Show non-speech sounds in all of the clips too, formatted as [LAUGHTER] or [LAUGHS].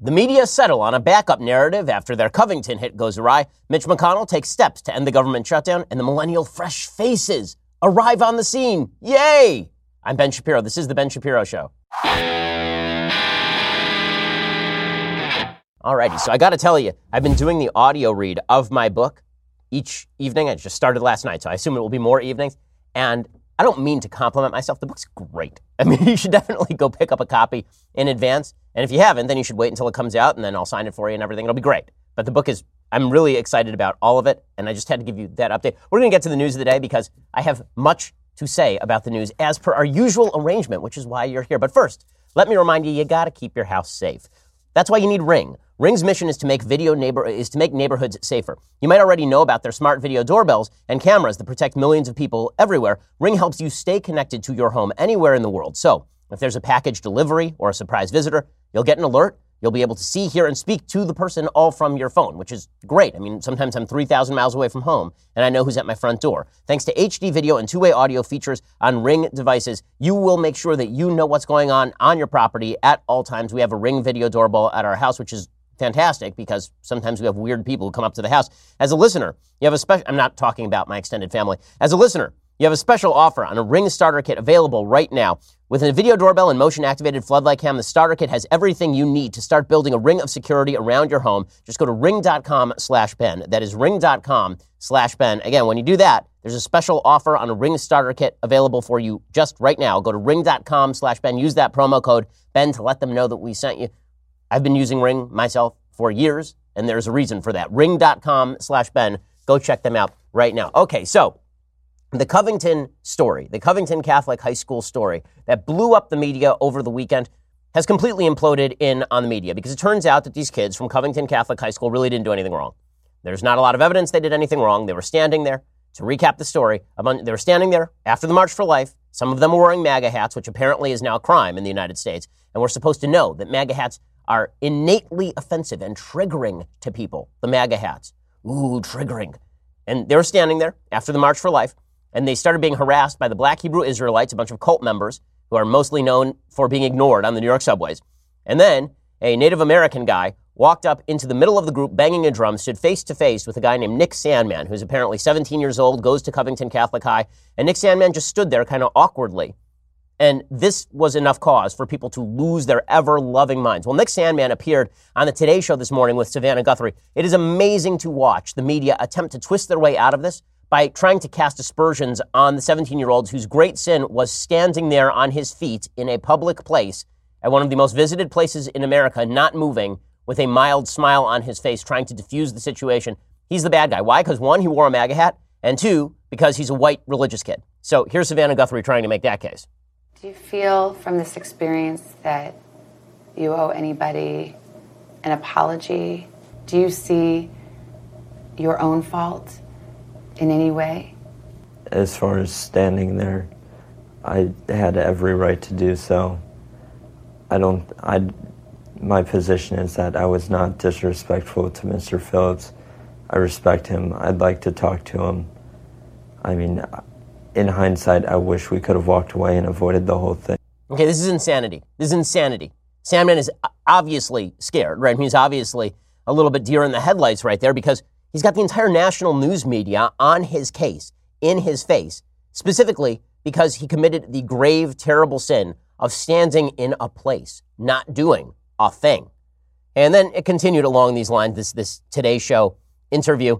The media settle on a backup narrative after their Covington hit goes awry. Mitch McConnell takes steps to end the government shutdown, and the millennial fresh faces arrive on the scene. Yay! I'm Ben Shapiro. This is The Ben Shapiro Show. Alrighty, so I gotta tell you, I've been doing the audio read of my book each evening. I just started last night, so I assume it will be more evenings. And I don't mean to compliment myself. The book's great. [LAUGHS] I mean, you should definitely go pick up a copy in advance. And if you haven't, then you should wait until it comes out and then I'll sign it for you and everything. It'll be great. But the book is, I'm really excited about all of it. And I just had to give you that update. We're going to get to the news of the day because I have much to say about the news as per our usual arrangement, which is why you're here. But first, let me remind you, you got to keep your house safe. That's why you need Ring. Ring's mission is to make video neighbor is to make neighborhoods safer. You might already know about their smart video doorbells and cameras that protect millions of people everywhere. Ring helps you stay connected to your home anywhere in the world. So, if there's a package delivery or a surprise visitor, you'll get an alert. You'll be able to see, hear, and speak to the person all from your phone, which is great. I mean, sometimes I'm 3,000 miles away from home and I know who's at my front door. Thanks to HD video and two way audio features on Ring devices, you will make sure that you know what's going on on your property at all times. We have a Ring video doorbell at our house, which is fantastic because sometimes we have weird people who come up to the house. As a listener, you have a special, I'm not talking about my extended family. As a listener, you have a special offer on a Ring starter kit available right now. With a video doorbell and motion activated floodlight cam, the starter kit has everything you need to start building a ring of security around your home. Just go to ring.com slash Ben. That is ring.com slash Ben. Again, when you do that, there's a special offer on a Ring starter kit available for you just right now. Go to ring.com slash Ben. Use that promo code Ben to let them know that we sent you. I've been using Ring myself for years, and there's a reason for that. Ring.com slash Ben. Go check them out right now. Okay, so the Covington story, the Covington Catholic High School story that blew up the media over the weekend has completely imploded in on the media because it turns out that these kids from Covington Catholic High School really didn't do anything wrong. There's not a lot of evidence they did anything wrong. They were standing there. To recap the story, they were standing there after the March for Life. Some of them were wearing MAGA hats, which apparently is now a crime in the United States. And we're supposed to know that MAGA hats are innately offensive and triggering to people, the MAGA hats. Ooh, triggering. And they were standing there after the March for Life, and they started being harassed by the black Hebrew Israelites, a bunch of cult members who are mostly known for being ignored on the New York subways. And then a Native American guy walked up into the middle of the group banging a drum, stood face to face with a guy named Nick Sandmann, who's apparently 17 years old, goes to Covington Catholic High. And Nick Sandmann just stood there kind of awkwardly and this was enough cause for people to lose their ever loving minds. Well, Nick Sandmann appeared on the Today Show this morning with Savannah Guthrie. It is amazing to watch the media attempt to twist their way out of this by trying to cast aspersions on the 17 year old whose great sin was standing there on his feet in a public place at one of the most visited places in America, not moving, with a mild smile on his face, trying to diffuse the situation. He's the bad guy. Why? Because one, he wore a MAGA hat, and two, because he's a white religious kid. So here's Savannah Guthrie trying to make that case. Do you feel from this experience that you owe anybody an apology? Do you see your own fault in any way? As far as standing there, I had every right to do so. I don't, I, my position is that I was not disrespectful to Mr. Phillips. I respect him. I'd like to talk to him. I mean, in hindsight, I wish we could have walked away and avoided the whole thing. Okay, this is insanity. This is insanity. Sandmann is obviously scared, right? He's obviously a little bit deer in the headlights right there because he's got the entire national news media on his case, in his face, specifically because he committed the grave, terrible sin of standing in a place, not doing a thing. And then it continued along these lines, this, this Today Show interview.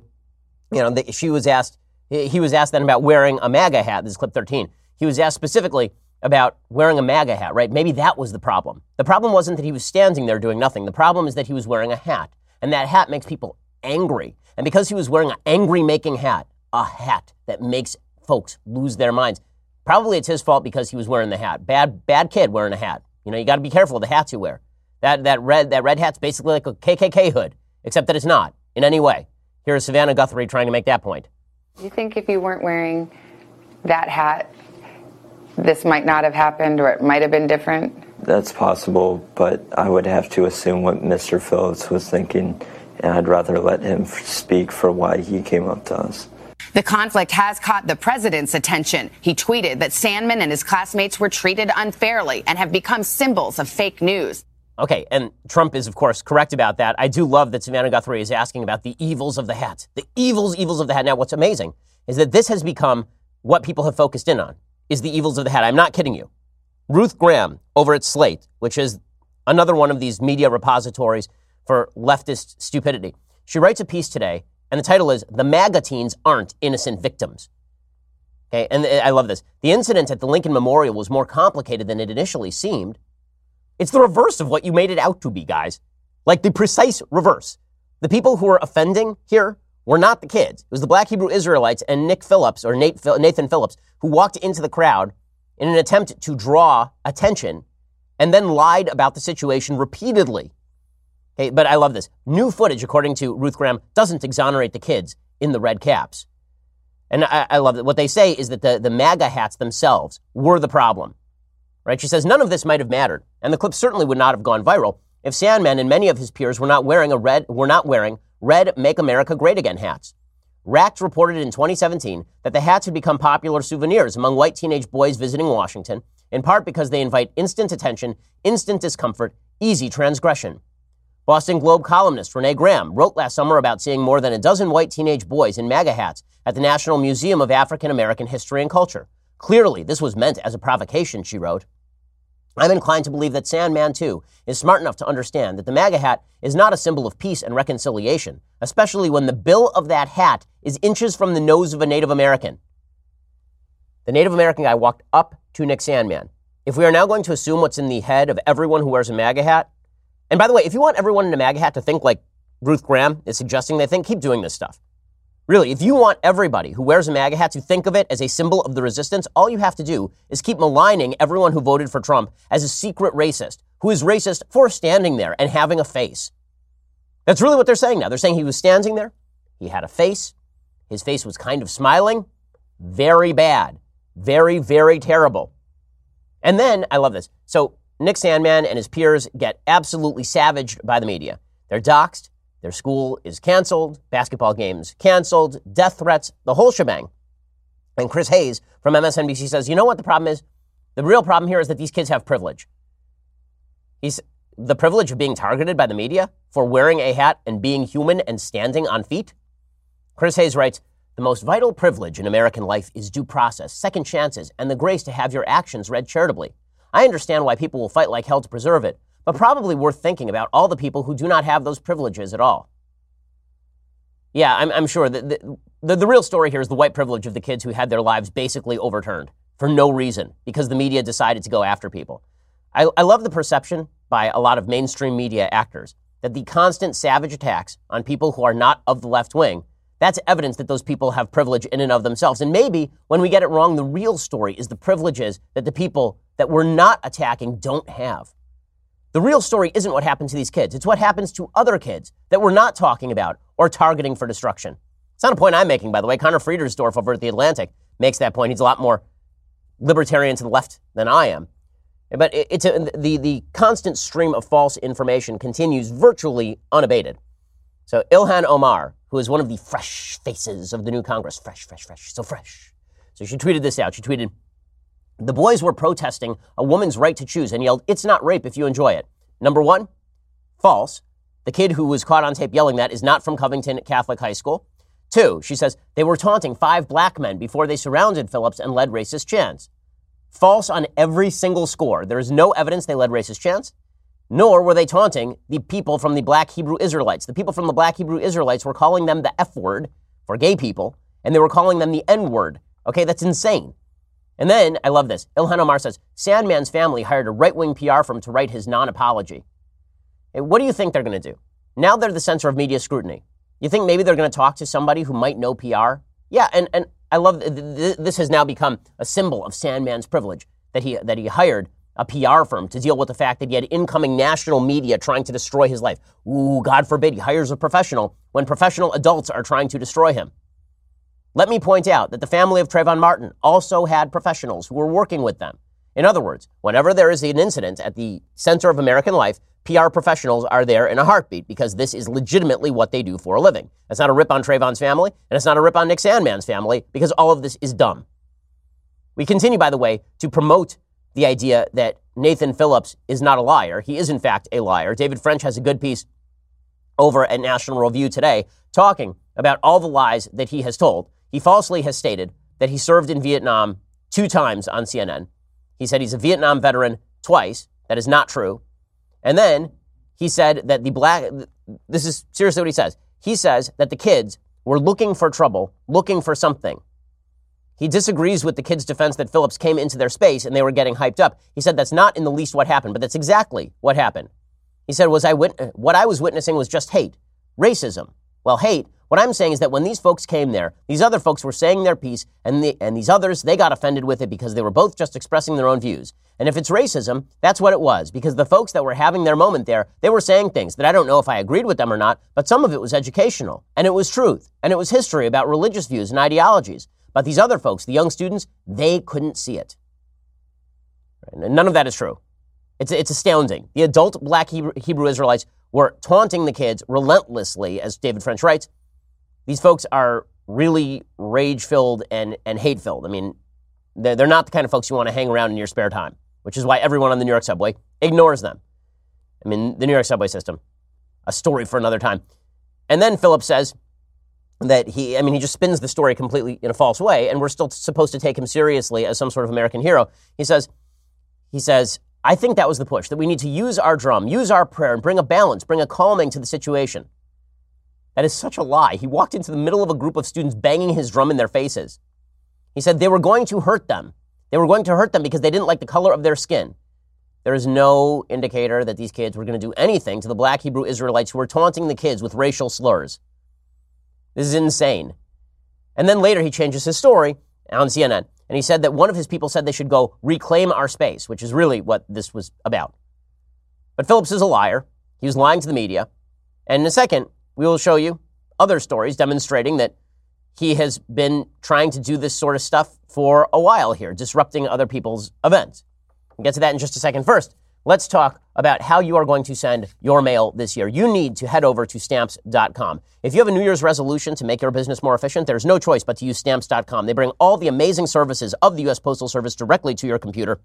You know, the, she was asked, he was asked then about wearing a MAGA hat. This is clip 13. He was asked specifically about wearing a MAGA hat, right? Maybe that was the problem. The problem wasn't that he was standing there doing nothing. The problem is that he was wearing a hat. And that hat makes people angry. And because he was wearing an angry making hat, a hat that makes folks lose their minds, probably it's his fault because he was wearing the hat. Bad, bad kid wearing a hat. You know, you got to be careful of the hats you wear. That, that, red, that red hat's basically like a KKK hood, except that it's not in any way. Here's Savannah Guthrie trying to make that point. Do you think if you weren't wearing that hat, this might not have happened or it might have been different? That's possible, but I would have to assume what Mr. Phillips was thinking, and I'd rather let him speak for why he came up to us. The conflict has caught the president's attention. He tweeted that Sandmann and his classmates were treated unfairly and have become symbols of fake news. Okay, and Trump is, of course, correct about that. I do love that Savannah Guthrie is asking about the evils of the hat. The evils, evils of the hat. Now, what's amazing is that this has become what people have focused in on, is the evils of the hat. I'm not kidding you. Ruth Graham over at Slate, which is another one of these media repositories for leftist stupidity. She writes a piece today, and the title is The MAGA Teens Aren't Innocent Victims. Okay, and I love this. The incident at the Lincoln Memorial was more complicated than it initially seemed. It's the reverse of what you made it out to be, guys. Like the precise reverse. The people who were offending here were not the kids. It was the black Hebrew Israelites and Nick Phillips, or Nathan Phillips, who walked into the crowd in an attempt to draw attention and then lied about the situation repeatedly. Okay, but I love this. New footage, according to Ruth Graham, doesn't exonerate the kids in the red caps. And I, I love that. What they say is that the, the MAGA hats themselves were the problem. Right? She says none of this might have mattered, and the clip certainly would not have gone viral if Sandmann and many of his peers were not wearing a red were not wearing red Make America Great Again hats. Racked reported in 2017 that the hats had become popular souvenirs among white teenage boys visiting Washington, in part because they invite instant attention, instant discomfort, easy transgression. Boston Globe columnist Renee Graham wrote last summer about seeing more than a dozen white teenage boys in MAGA hats at the National Museum of African American History and Culture. Clearly, this was meant as a provocation, she wrote. I'm inclined to believe that Sandmann, too, is smart enough to understand that the MAGA hat is not a symbol of peace and reconciliation, especially when the bill of that hat is inches from the nose of a Native American. The Native American guy walked up to Nick Sandmann. If we are now going to assume what's in the head of everyone who wears a MAGA hat, and by the way, if you want everyone in a MAGA hat to think like Ruth Graham is suggesting they think, keep doing this stuff. Really, if you want everybody who wears a MAGA hat to think of it as a symbol of the resistance, all you have to do is keep maligning everyone who voted for Trump as a secret racist, who is racist for standing there and having a face. That's really what they're saying now. They're saying he was standing there, he had a face, his face was kind of smiling. Very bad. Very, very terrible. And then, I love this. So, Nick Sandmann and his peers get absolutely savaged by the media. They're doxxed, their school is canceled, basketball games canceled, death threats, the whole shebang. And Chris Hayes from MSNBC says, you know what the problem is? The real problem here is that these kids have privilege. He's the privilege of being targeted by the media for wearing a hat and being human and standing on feet. Chris Hayes writes, the most vital privilege in American life is due process, second chances, and the grace to have your actions read charitably. I understand why people will fight like hell to preserve it, but probably worth thinking about all the people who do not have those privileges at all. Yeah, I'm, I'm sure that the, the, the real story here is the white privilege of the kids who had their lives basically overturned for no reason because the media decided to go after people. I, I love the perception by a lot of mainstream media actors that the constant savage attacks on people who are not of the left wing that's evidence that those people have privilege in and of themselves. And maybe when we get it wrong, the real story is the privileges that the people that we're not attacking don't have. The real story isn't what happened to these kids. It's what happens to other kids that we're not talking about or targeting for destruction. It's not a point I'm making, by the way. Conor Friedersdorf over at The Atlantic makes that point. He's a lot more libertarian to the left than I am. But it's a, the, the constant stream of false information continues virtually unabated. So Ilhan Omar, who is one of the fresh faces of the new Congress, fresh, fresh, fresh, so fresh. So she tweeted this out. She tweeted, the boys were protesting a woman's right to choose and yelled, It's not rape if you enjoy it. Number one, false. The kid who was caught on tape yelling that is not from Covington Catholic High School. Two, she says, they were taunting five black men before they surrounded Phillips and led racist chants. False on every single score. There is no evidence they led racist chants, nor were they taunting the people from the black Hebrew Israelites. The people from the black Hebrew Israelites were calling them the F word for gay people, and they were calling them the N word. Okay, that's insane. And then, I love this. Ilhan Omar says Sandmann's family hired a right wing PR firm to write his non apology. What do you think they're going to do? Now they're the center of media scrutiny. You think maybe they're going to talk to somebody who might know PR? Yeah, and, and I love this has now become a symbol of Sandmann's privilege that he, that he hired a PR firm to deal with the fact that he had incoming national media trying to destroy his life. Ooh, God forbid he hires a professional when professional adults are trying to destroy him. Let me point out that the family of Trayvon Martin also had professionals who were working with them. In other words, whenever there is an incident at the center of American life, PR professionals are there in a heartbeat because this is legitimately what they do for a living. It's not a rip on Trayvon's family, and it's not a rip on Nick Sandmann's family because all of this is dumb. We continue, by the way, to promote the idea that Nathan Phillips is not a liar. He is, in fact, a liar. David French has a good piece over at National Review today talking about all the lies that he has told. He falsely has stated that he served in Vietnam two times on CNN. He said he's a Vietnam veteran twice. That is not true. And then he said that the black, this is seriously what he says. He says that the kids were looking for trouble, looking for something. He disagrees with the kids' defense that Phillips came into their space and they were getting hyped up. He said that's not in the least what happened, but that's exactly what happened. He said, was I wit- what I was witnessing was just hate, racism. Well, hate, what I'm saying is that when these folks came there, these other folks were saying their piece, and, the, and these others, they got offended with it because they were both just expressing their own views. And if it's racism, that's what it was, because the folks that were having their moment there, they were saying things that I don't know if I agreed with them or not, but some of it was educational, and it was truth, and it was history about religious views and ideologies. But these other folks, the young students, they couldn't see it. And none of that is true. It's, it's astounding. The adult black Hebrew, Hebrew Israelites were taunting the kids relentlessly, as David French writes. These folks are really rage filled and, and hate filled. I mean, they're, they're not the kind of folks you want to hang around in your spare time, which is why everyone on the New York subway ignores them. I mean, the New York subway system, a story for another time. And then Philip says that he, I mean, he just spins the story completely in a false way, and we're still supposed to take him seriously as some sort of American hero. He says, he says, I think that was the push, that we need to use our drum, use our prayer, and bring a balance, bring a calming to the situation. That is such a lie. He walked into the middle of a group of students banging his drum in their faces. He said they were going to hurt them. They were going to hurt them because they didn't like the color of their skin. There is no indicator that these kids were going to do anything to the black Hebrew Israelites who were taunting the kids with racial slurs. This is insane. And then later he changes his story on CNN and he said that one of his people said they should go reclaim our space, which is really what this was about. But Phillips is a liar. He was lying to the media. And in a second, we will show you other stories demonstrating that he has been trying to do this sort of stuff for a while here, disrupting other people's events. We'll get to that in just a second. First, let's talk about how you are going to send your mail this year. You need to head over to stamps.com. If you have a New Year's resolution to make your business more efficient, there's no choice but to use stamps.com. They bring all the amazing services of the U.S. Postal Service directly to your computer.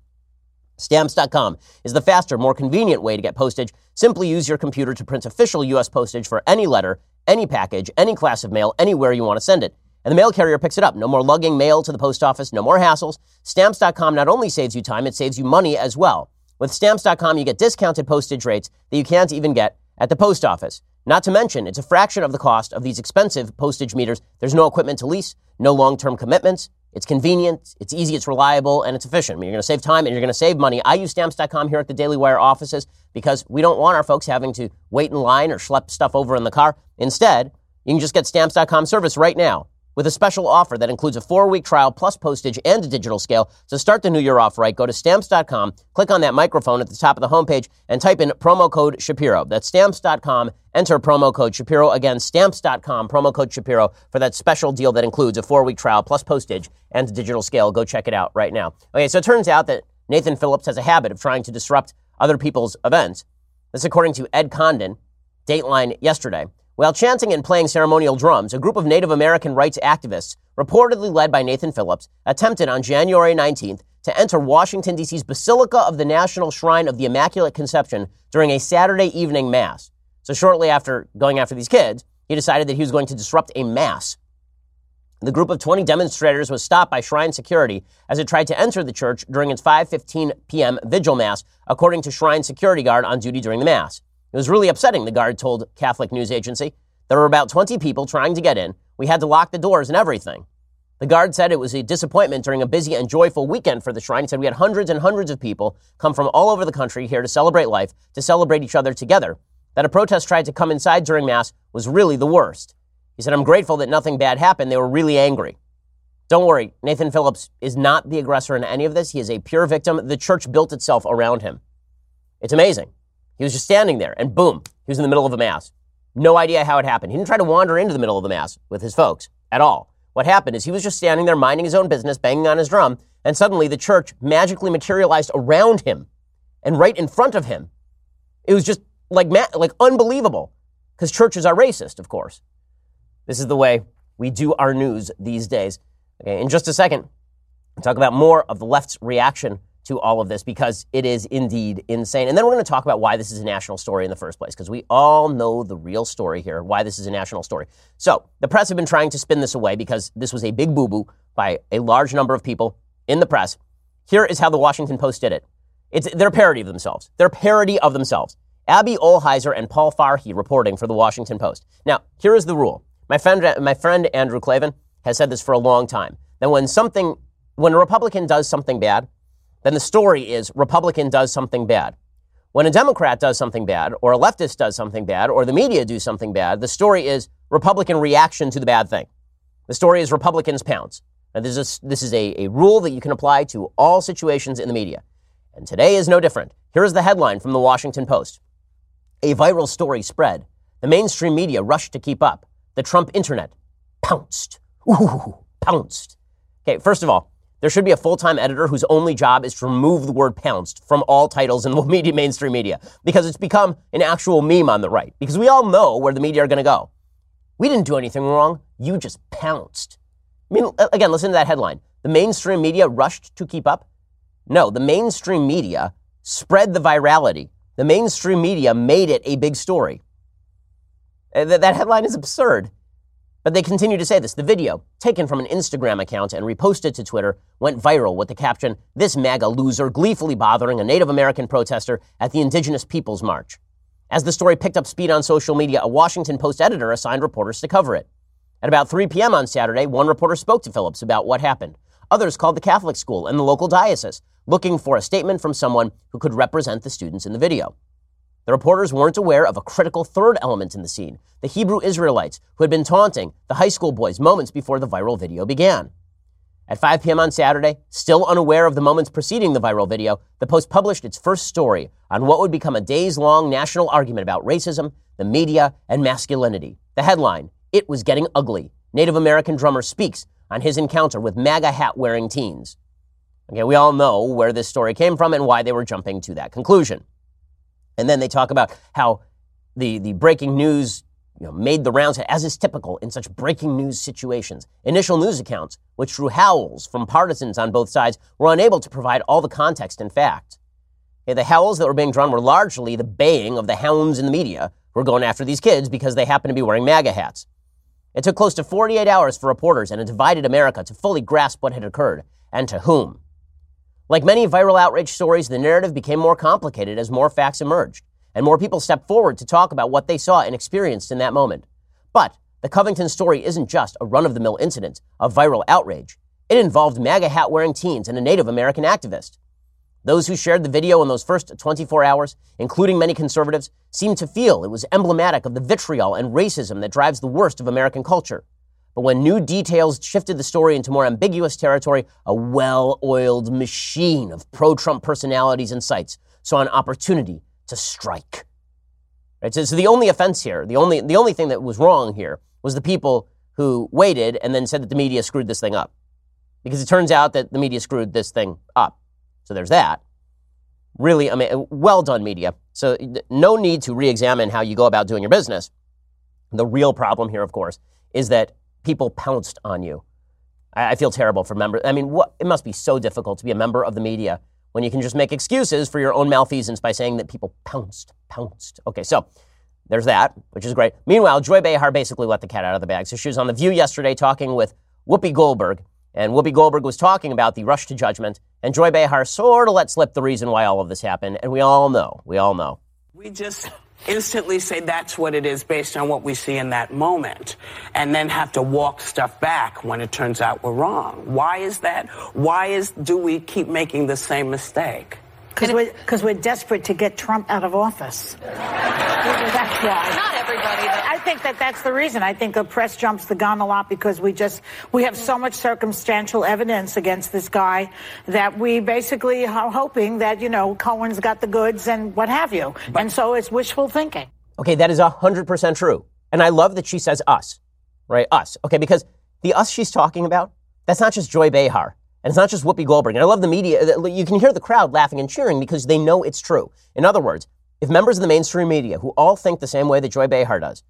Stamps.com is the faster, more convenient way to get postage. Simply use your computer to print official U.S. postage for any letter, any package, any class of mail, anywhere you want to send it. And the mail carrier picks it up. No more lugging mail to the post office, no more hassles. Stamps.com not only saves you time, it saves you money as well. With stamps.com, you get discounted postage rates that you can't even get at the post office. Not to mention, it's a fraction of the cost of these expensive postage meters. There's no equipment to lease, no long term commitments. It's convenient, it's easy, it's reliable, and it's efficient. I mean, you're going to save time and you're going to save money. I use stamps.com here at the Daily Wire offices because we don't want our folks having to wait in line or schlep stuff over in the car. Instead, you can just get stamps.com service right now with a special offer that includes a four week trial plus postage and a digital scale. To start the new year off right, go to stamps.com, click on that microphone at the top of the homepage, and type in promo code Shapiro. That's stamps.com. Enter promo code Shapiro. Again, stamps.com, promo code Shapiro for that special deal that includes a four week trial plus postage and a digital scale. Go check it out right now. Okay, so it turns out that Nathan Phillips has a habit of trying to disrupt other people's events. This according to Ed Condon, Dateline yesterday. While chanting and playing ceremonial drums, a group of Native American rights activists, reportedly led by Nathan Phillips, attempted on January 19th to enter Washington, D.C.'s Basilica of the National Shrine of the Immaculate Conception during a Saturday evening mass. So, shortly after going after these kids, he decided that he was going to disrupt a mass. The group of 20 demonstrators was stopped by shrine security as it tried to enter the church during its 5:15 p.m. vigil mass, according to shrine security guard on duty during the mass. It was really upsetting, the guard told Catholic News Agency. There were about 20 people trying to get in. We had to lock the doors and everything. The guard said it was a disappointment during a busy and joyful weekend for the shrine. He said we had hundreds and hundreds of people come from all over the country here to celebrate life, to celebrate each other together. That a protest tried to come inside during Mass was really the worst. He said, I'm grateful that nothing bad happened. They were really angry. Don't worry, Nathan Phillips is not the aggressor in any of this. He is a pure victim. The church built itself around him. It's amazing. He was just standing there, and boom, he was in the middle of a mass. No idea how it happened. He didn't try to wander into the middle of the mass with his folks at all. What happened is he was just standing there minding his own business, banging on his drum, and suddenly the church magically materialized around him and right in front of him. It was just like like unbelievable because churches are racist, of course. This is the way we do our news these days. Okay, in just a second, we'll talk about more of the left's reaction to all of this because it is indeed insane. And then we're going to talk about why this is a national story in the first place because we all know the real story here, why this is a national story. So the press have been trying to spin this away because this was a big boo boo by a large number of people in the press. Here is how the Washington Post did it. It's, they're parody of themselves. They're parody of themselves. Abby Ohlheiser and Paul Farhi reporting for the Washington Post. Now, here is the rule. My friend, my friend Andrew Klavan has said this for a long time. That when something, when a Republican does something bad, then the story is Republican does something bad. When a Democrat does something bad, or a leftist does something bad, or the media do something bad, the story is Republican reaction to the bad thing. The story is Republicans pounce. Now, this is, a, this is a, a rule that you can apply to all situations in the media. And today is no different. Here is the headline from the Washington Post. A viral story spread. The mainstream media rushed to keep up. The Trump internet pounced. Ooh, pounced. Okay, first of all, there should be a full-time editor whose only job is to remove the word pounced from all titles in the [LAUGHS] media, mainstream media because it's become an actual meme on the right. Because we all know where the media are going to go. We didn't do anything wrong. You just pounced. I mean, again, listen to that headline. The mainstream media rushed to keep up. No, the mainstream media spread the virality. The mainstream media made it a big story. Uh, that headline is absurd. But they continue to say this. The video, taken from an Instagram account and reposted to Twitter, went viral with the caption, This MAGA loser gleefully bothering a Native American protester at the Indigenous Peoples March. As the story picked up speed on social media, a Washington Post editor assigned reporters to cover it. At about 3 p.m. on Saturday, one reporter spoke to Phillips about what happened. Others called the Catholic school and the local diocese, looking for a statement from someone who could represent the students in the video. The reporters weren't aware of a critical third element in the scene the Hebrew Israelites who had been taunting the high school boys moments before the viral video began. At 5 p.m. on Saturday, still unaware of the moments preceding the viral video, the Post published its first story on what would become a days long national argument about racism, the media, and masculinity. The headline It Was Getting Ugly. Native American drummer speaks on his encounter with MAGA hat wearing teens. Okay, we all know where this story came from and why they were jumping to that conclusion. And then they talk about how the, the breaking news you know, made the rounds, as is typical in such breaking news situations. Initial news accounts, which drew howls from partisans on both sides, were unable to provide all the context and fact. The howls that were being drawn were largely the baying of the hounds in the media who were going after these kids because they happened to be wearing MAGA hats. It took close to 48 hours for reporters and a divided America to fully grasp what had occurred and to whom. Like many viral outrage stories, the narrative became more complicated as more facts emerged, and more people stepped forward to talk about what they saw and experienced in that moment. But the Covington story isn't just a run of the mill incident of viral outrage. It involved MAGA hat wearing teens and a Native American activist. Those who shared the video in those first 24 hours, including many conservatives, seemed to feel it was emblematic of the vitriol and racism that drives the worst of American culture. But when new details shifted the story into more ambiguous territory, a well oiled machine of pro Trump personalities and sites saw an opportunity to strike. Right? So, so, the only offense here, the only, the only thing that was wrong here, was the people who waited and then said that the media screwed this thing up. Because it turns out that the media screwed this thing up. So there's that. Really, I mean, uh, well done, media. So uh, no need to re examine how you go about doing your business. The real problem here, of course, is that people pounced on you. I, I feel terrible for members. I mean, what, it must be so difficult to be a member of the media when you can just make excuses for your own malfeasance by saying that people pounced, pounced. Okay, so there's that, which is great. Meanwhile, Joy Behar basically let the cat out of the bag. So she was on The View yesterday talking with Whoopi Goldberg, and Whoopi Goldberg was talking about the rush to judgment, and Joy Behar sort of let slip the reason why all of this happened, and we all know, we all know. We just instantly say that's what it is based on what we see in that moment and then have to walk stuff back when it turns out we're wrong. Why is that? Why is do we keep making the same mistake? Because we're, cause we're desperate to get Trump out of office. [LAUGHS] that's why. Not everybody, though. I think that that's the reason. I think the press jumps the gun a lot because we just, we have so much circumstantial evidence against this guy that we basically are hoping that, you know, Cohen's got the goods and what have you. But, and so it's wishful thinking. Okay, that is 100% true. And I love that she says us, right? Us. Okay, because the us she's talking about, that's not just Joy Behar. And it's not just Whoopi Goldberg. And I love the media. You can hear the crowd laughing and cheering because they know it's true. In other words, if members of the mainstream media, who all think the same way that Joy Behar does,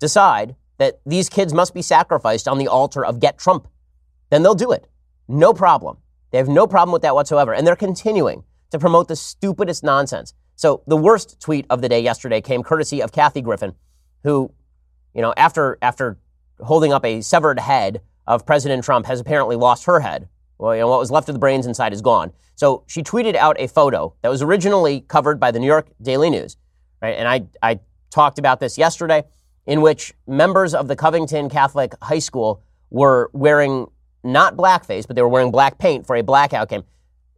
decide that these kids must be sacrificed on the altar of get Trump, then they'll do it. No problem. They have no problem with that whatsoever. And they're continuing to promote the stupidest nonsense. So the worst tweet of the day yesterday came courtesy of Kathy Griffin, who, you know, after after holding up a severed head of President Trump, has apparently lost her head. Well, you know, what was left of the brains inside is gone. So she tweeted out a photo that was originally covered by the New York Daily News, right? And I I talked about this yesterday, in which members of the Covington Catholic High School were wearing not blackface, but they were wearing black paint for a blackout game.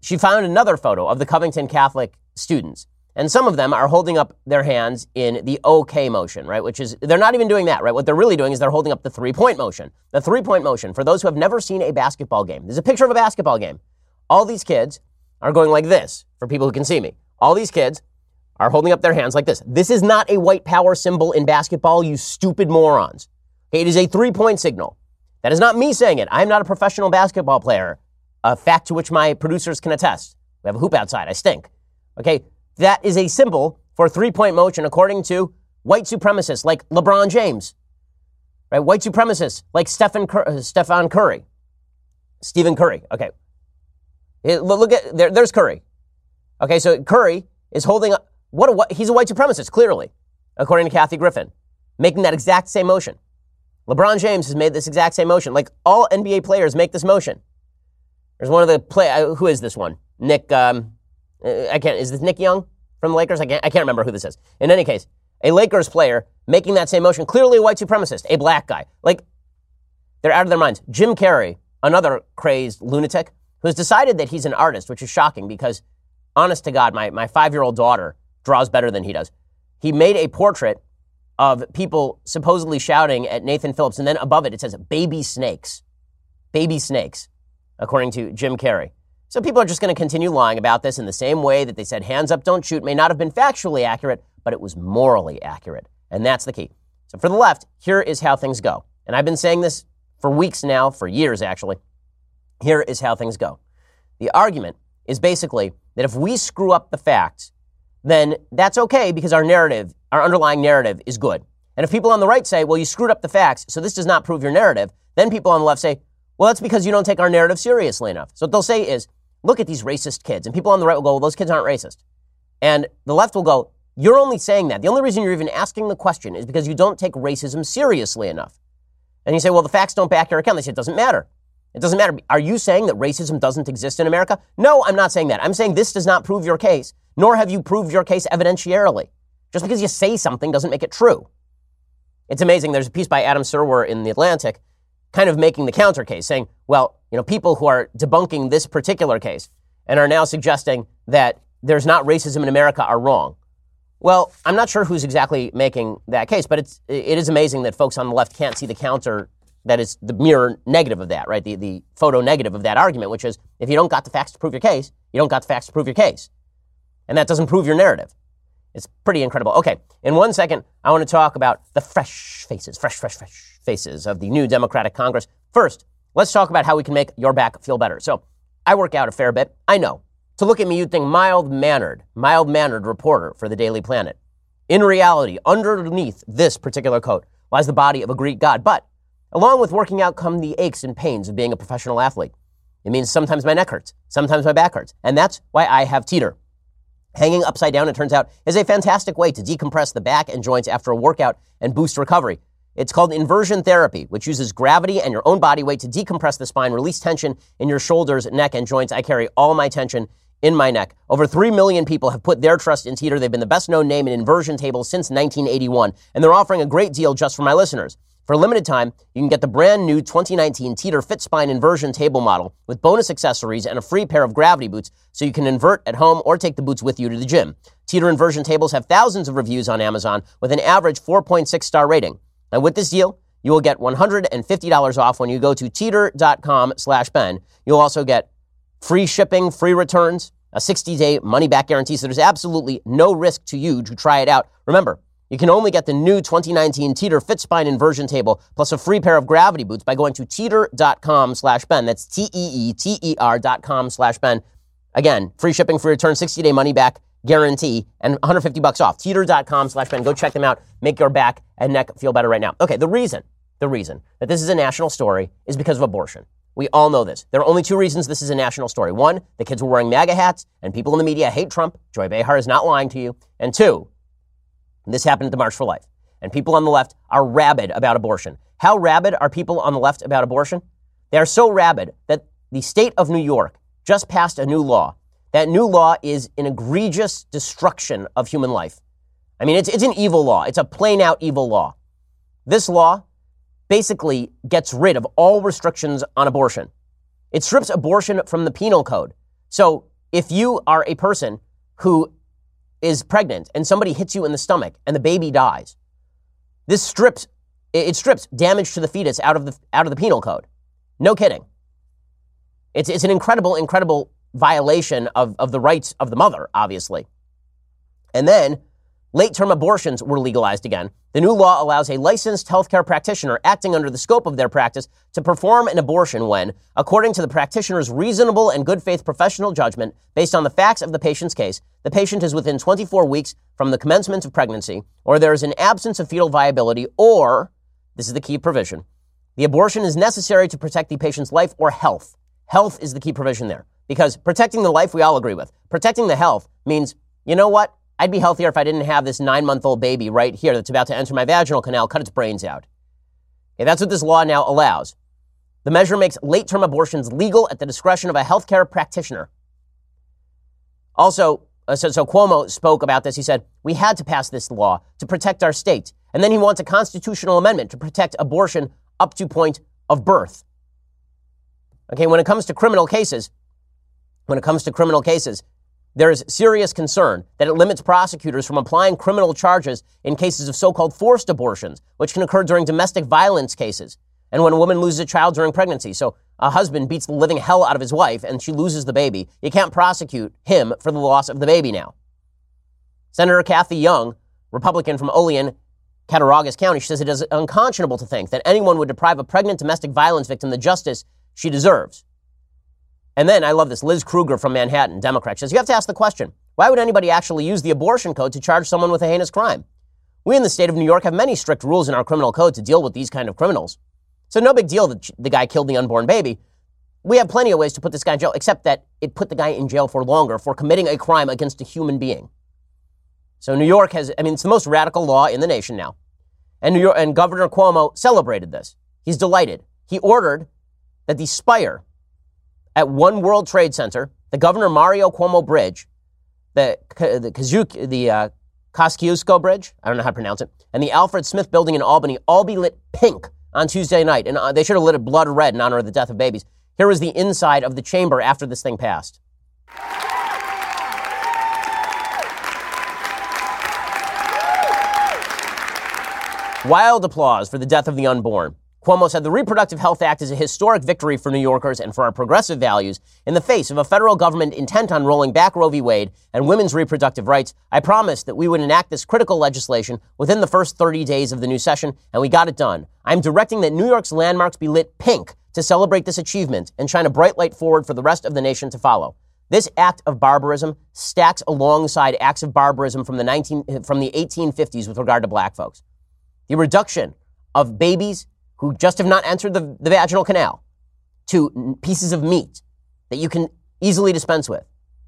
She found another photo of the Covington Catholic students. And some of them are holding up their hands in the OK motion, right? Which is, they're not even doing that, right? What they're really doing is they're holding up the three point motion. The three point motion, for those who have never seen a basketball game, there's a picture of a basketball game. All these kids are going like this, for people who can see me. All these kids are holding up their hands like this. This is not a white power symbol in basketball, you stupid morons. It is a three point signal. That is not me saying it. I am not a professional basketball player, a fact to which my producers can attest. We have a hoop outside. I stink. Okay, that is a symbol for three point motion according to white supremacists like LeBron James, right? White supremacists like Stephen Cur- uh, Curry, Stephen Curry. Okay, look at there, there's Curry. Okay, so Curry is holding up what, a, what he's a white supremacist clearly, according to Kathy Griffin, making that exact same motion. LeBron James has made this exact same motion. Like all NBA players make this motion. There's one of the play. Uh, who is this one? Nick. Um, I can't. Is this Nick Young from the Lakers? I can't. I can't remember who this is. In any case, a Lakers player making that same motion. Clearly a white supremacist, a black guy. Like they're out of their minds. Jim Carrey, another crazed lunatic, who has decided that he's an artist, which is shocking because, honest to God, my my five year old daughter draws better than he does. He made a portrait of people supposedly shouting at Nathan Phillips, and then above it it says "baby snakes," baby snakes, according to Jim Carrey. So people are just going to continue lying about this in the same way that they said "hands up, don't shoot" may not have been factually accurate, but it was morally accurate, and that's the key. So for the left, here is how things go, and I've been saying this for weeks now, for years actually. Here is how things go. The argument is basically that if we screw up the facts, then that's okay because our narrative, our underlying narrative is good. And if people on the right say, well, you screwed up the facts, so this does not prove your narrative, then people on the left say, well, that's because you don't take our narrative seriously enough. So what they'll say is, look at these racist kids. And people on the right will go, well, those kids aren't racist. And the left will go, you're only saying that. The only reason you're even asking the question is because you don't take racism seriously enough. And you say, well, the facts don't back your account. They say, it doesn't matter. It doesn't matter. Are you saying that racism doesn't exist in America? No, I'm not saying that. I'm saying this does not prove your case nor have you proved your case evidentiarily. Just because you say something doesn't make it true. It's amazing. There's a piece by Adam Serwer in The Atlantic kind of making the counter case, saying, well, you know, people who are debunking this particular case and are now suggesting that there's not racism in America are wrong. Well, I'm not sure who's exactly making that case, but it's, it is amazing that folks on the left can't see the counter that is the mirror negative of that, right? The, the photo negative of that argument, which is if you don't got the facts to prove your case, you don't got the facts to prove your case and that doesn't prove your narrative. It's pretty incredible. Okay, in one second, I want to talk about the fresh faces, fresh, fresh, fresh faces of the new Democratic Congress. First, let's talk about how we can make your back feel better. So, I work out a fair bit. I know. To look at me, you'd think mild mannered, mild mannered reporter for the Daily Planet. In reality, underneath this particular coat lies the body of a Greek god. But along with working out come the aches and pains of being a professional athlete. It means sometimes my neck hurts, sometimes my back hurts. And that's why I have teeter. Hanging upside down, it turns out, is a fantastic way to decompress the back and joints after a workout and boost recovery. It's called inversion therapy, which uses gravity and your own body weight to decompress the spine, release tension in your shoulders, neck, and joints. I carry all my tension in my neck. Over 3 million people have put their trust in Teeter. They've been the best known name in inversion tables since 1981, and they're offering a great deal just for my listeners. For a limited time, you can get the brand new 2019 Teeter Fit Spine Inversion Table Model with bonus accessories and a free pair of gravity boots so you can invert at home or take the boots with you to the gym. Teeter inversion tables have thousands of reviews on Amazon with an average 4.6 star rating. And with this deal, you will get $150 off when you go to teeter.com slash Ben. You'll also get free shipping, free returns, a 60 day money back guarantee. So there's absolutely no risk to you to try it out. Remember, you can only get the new 2019 Teeter Fit Spine Inversion Table plus a free pair of gravity boots by going to teeter.com slash Ben. That's T-E-E-T-E-R dot com slash Ben. Again, free shipping, free return, 60-day money back guarantee, and 150 bucks off. Teeter.com slash Ben. Go check them out. Make your back and neck feel better right now. Okay, the reason, the reason that this is a national story is because of abortion. We all know this. There are only two reasons this is a national story. One, the kids were wearing MAGA hats, and people in the media hate Trump. Joy Behar is not lying to you. And two, this happened at the March for Life, and people on the left are rabid about abortion. How rabid are people on the left about abortion? They are so rabid that the state of New York just passed a new law. That new law is an egregious destruction of human life. I mean, it's, it's an evil law. It's a plain out evil law. This law basically gets rid of all restrictions on abortion. It strips abortion from the penal code. So if you are a person who is pregnant and somebody hits you in the stomach and the baby dies, this strips it strips damage to the fetus out of the out of the penal code. No kidding. It's it's an incredible, incredible violation of, of the rights of the mother, obviously. And then Late term abortions were legalized again. The new law allows a licensed healthcare practitioner acting under the scope of their practice to perform an abortion when, according to the practitioner's reasonable and good faith professional judgment, based on the facts of the patient's case, the patient is within 24 weeks from the commencement of pregnancy, or there is an absence of fetal viability, or, this is the key provision, the abortion is necessary to protect the patient's life or health. Health is the key provision there. Because protecting the life we all agree with. Protecting the health means, you know what? I'd be healthier if I didn't have this nine month old baby right here that's about to enter my vaginal canal, cut its brains out. Okay, that's what this law now allows. The measure makes late term abortions legal at the discretion of a healthcare practitioner. Also, uh, so, so, Cuomo spoke about this. He said, We had to pass this law to protect our state. And then he wants a constitutional amendment to protect abortion up to point of birth. Okay, when it comes to criminal cases, when it comes to criminal cases, there is serious concern that it limits prosecutors from applying criminal charges in cases of so called forced abortions, which can occur during domestic violence cases and when a woman loses a child during pregnancy. So a husband beats the living hell out of his wife and she loses the baby. You can't prosecute him for the loss of the baby now. Senator Kathy Young, Republican from Olean, Cattaraugus County, she says it is unconscionable to think that anyone would deprive a pregnant domestic violence victim the justice she deserves. And then I love this. Liz Krueger from Manhattan, Democrat, says you have to ask the question why would anybody actually use the abortion code to charge someone with a heinous crime? We in the state of New York have many strict rules in our criminal code to deal with these kind of criminals. So no big deal that the guy killed the unborn baby. We have plenty of ways to put this guy in jail, except that it put the guy in jail for longer for committing a crime against a human being. So New York has, I mean, it's the most radical law in the nation now. And New York, and Governor Cuomo celebrated this. He's delighted. He ordered that the spire at One World Trade Center, the Governor Mario Cuomo Bridge, the the Kazuki, the uh, Kosciuszko Bridge, I don't know how to pronounce it, and the Alfred Smith Building in Albany all be lit pink on Tuesday night, and uh, they should have lit it blood red in honor of the death of babies. Here was the inside of the chamber after this thing passed. Wild applause for the death of the unborn. Cuomo said the Reproductive Health Act is a historic victory for New Yorkers and for our progressive values. In the face of a federal government intent on rolling back Roe v. Wade and women's reproductive rights, I promised that we would enact this critical legislation within the first 30 days of the new session, and we got it done. I'm directing that New York's landmarks be lit pink to celebrate this achievement and shine a bright light forward for the rest of the nation to follow. This act of barbarism stacks alongside acts of barbarism from the, 19, from the 1850s with regard to black folks. The reduction of babies who just have not entered the, the vaginal canal to pieces of meat that you can easily dispense with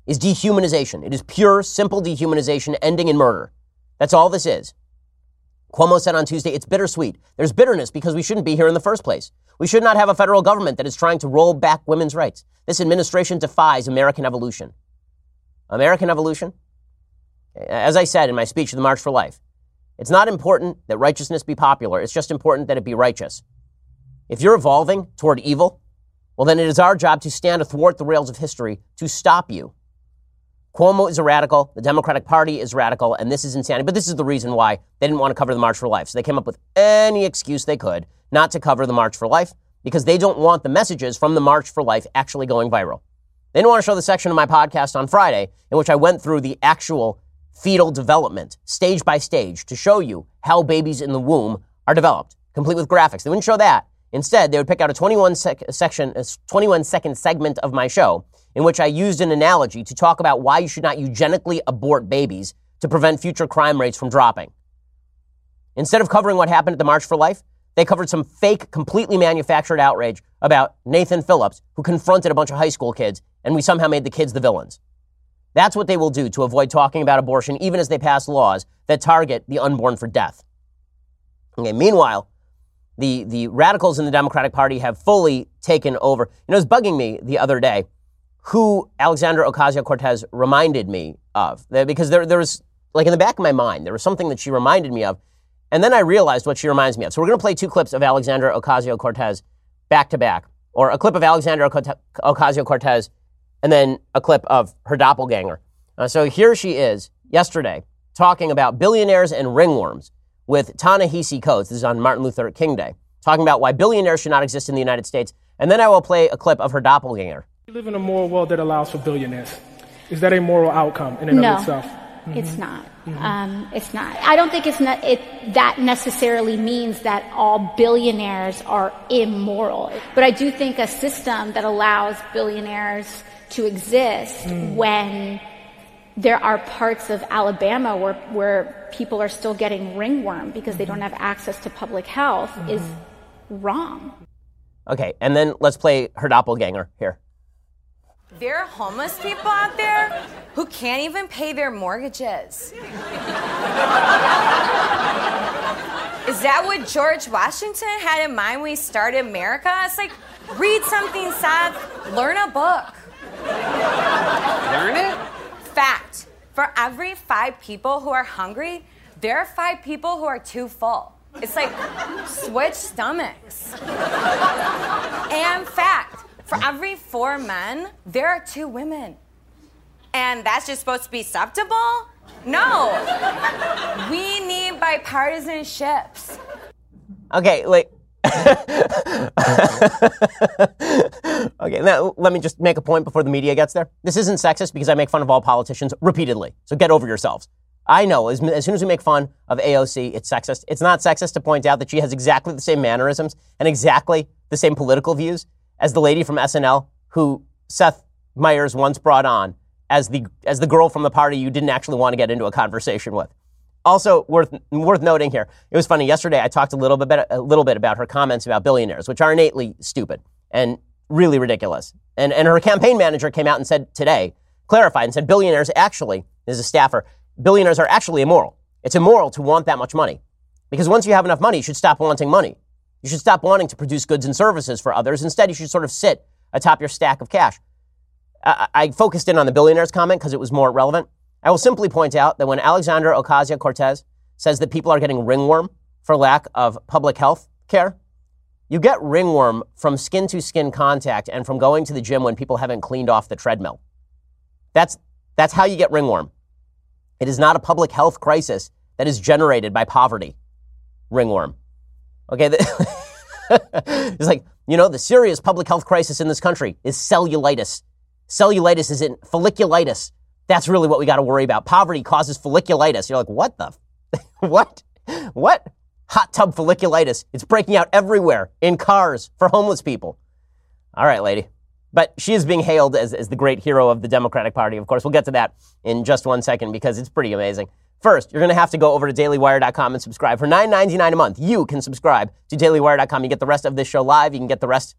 is dehumanization. It is pure, simple dehumanization ending in murder. That's all this is. Cuomo said on Tuesday, it's bittersweet. There's bitterness because we shouldn't be here in the first place. We should not have a federal government that is trying to roll back women's rights. This administration defies American evolution. American evolution? As I said in my speech at the March for Life, it's not important that righteousness be popular. It's just important that it be righteous. If you're evolving toward evil, well, then it is our job to stand athwart the rails of history to stop you. Cuomo is a radical. The Democratic Party is radical, and this is insanity. But this is the reason why they didn't want to cover the March for Life. So they came up with any excuse they could not to cover the March for Life because they don't want the messages from the March for Life actually going viral. They didn't want to show the section of my podcast on Friday in which I went through the actual fetal development, stage by stage, to show you how babies in the womb are developed, complete with graphics. They wouldn't show that. Instead, they would pick out a 21 sec- section, a 21 second segment of my show in which I used an analogy to talk about why you should not eugenically abort babies to prevent future crime rates from dropping. Instead of covering what happened at the March for Life, they covered some fake, completely manufactured outrage about Nathan Phillips, who confronted a bunch of high school kids, and we somehow made the kids the villains. That's what they will do to avoid talking about abortion, even as they pass laws that target the unborn for death. Okay, meanwhile, the, the radicals in the Democratic Party have fully taken over. You know, it was bugging me the other day who Alexandra Ocasio Cortez reminded me of. Because there, there was, like in the back of my mind, there was something that she reminded me of. And then I realized what she reminds me of. So we're going to play two clips of Alexandra Ocasio Cortez back to back, or a clip of Alexandra Ocasio Cortez and then a clip of her doppelganger. Uh, so here she is yesterday talking about billionaires and ringworms with Ta-Nehisi Coates. This is on Martin Luther King Day, talking about why billionaires should not exist in the United States. And then I will play a clip of her doppelganger. We live in a moral world that allows for billionaires. Is that a moral outcome in and no, of itself? Mm-hmm. It's not. Mm-hmm. Um, it's not. I don't think it's not, it, that necessarily means that all billionaires are immoral. But I do think a system that allows billionaires to exist mm. when there are parts of Alabama where, where people are still getting ringworm because they don't have access to public health mm-hmm. is wrong. Okay, and then let's play her doppelganger here. There are homeless people out there who can't even pay their mortgages. Is that what George Washington had in mind when he started America? It's like, read something sad, learn a book. Learn it? Fact. For every five people who are hungry, there are five people who are too full. It's like switch stomachs. and fact, for every four men, there are two women. And that's just supposed to be acceptable? No. we need bipartisanships. Okay, like [LAUGHS] okay, now let me just make a point before the media gets there. This isn't sexist because I make fun of all politicians repeatedly. So get over yourselves. I know as, as soon as we make fun of AOC, it's sexist. It's not sexist to point out that she has exactly the same mannerisms and exactly the same political views as the lady from SNL who Seth Meyers once brought on as the as the girl from the party you didn't actually want to get into a conversation with. Also worth worth noting here, it was funny. Yesterday, I talked a little bit a little bit about her comments about billionaires, which are innately stupid and really ridiculous. And and her campaign manager came out and said today, clarified and said billionaires actually, as a staffer, billionaires are actually immoral. It's immoral to want that much money, because once you have enough money, you should stop wanting money. You should stop wanting to produce goods and services for others. Instead, you should sort of sit atop your stack of cash. I, I focused in on the billionaires comment because it was more relevant. I will simply point out that when Alexandra Ocasio Cortez says that people are getting ringworm for lack of public health care, you get ringworm from skin to skin contact and from going to the gym when people haven't cleaned off the treadmill. That's, that's how you get ringworm. It is not a public health crisis that is generated by poverty. Ringworm. Okay? [LAUGHS] it's like, you know, the serious public health crisis in this country is cellulitis. Cellulitis is in folliculitis. That's really what we got to worry about. Poverty causes folliculitis. You're like, what the? [LAUGHS] what? What? Hot tub folliculitis. It's breaking out everywhere in cars for homeless people. All right, lady. But she is being hailed as, as the great hero of the Democratic Party. Of course, we'll get to that in just one second because it's pretty amazing. First, you're going to have to go over to dailywire.com and subscribe. For $9.99 a month, you can subscribe to dailywire.com. You get the rest of this show live. You can get the rest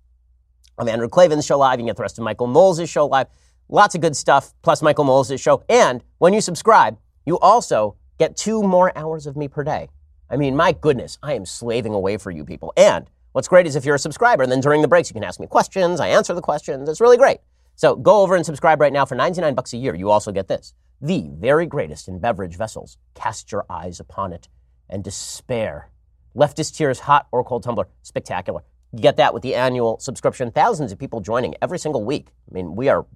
of Andrew Klavan's show live. You can get the rest of Michael Knowles' show live. Lots of good stuff, plus Michael Knowles' show. And when you subscribe, you also get two more hours of me per day. I mean, my goodness, I am slaving away for you people. And what's great is if you're a subscriber, and then during the breaks, you can ask me questions. I answer the questions. It's really great. So go over and subscribe right now for 99 bucks a year. You also get this. The very greatest in beverage vessels. Cast your eyes upon it and despair. Leftist tears, hot or cold tumbler. Spectacular. You get that with the annual subscription. Thousands of people joining every single week. I mean, we are,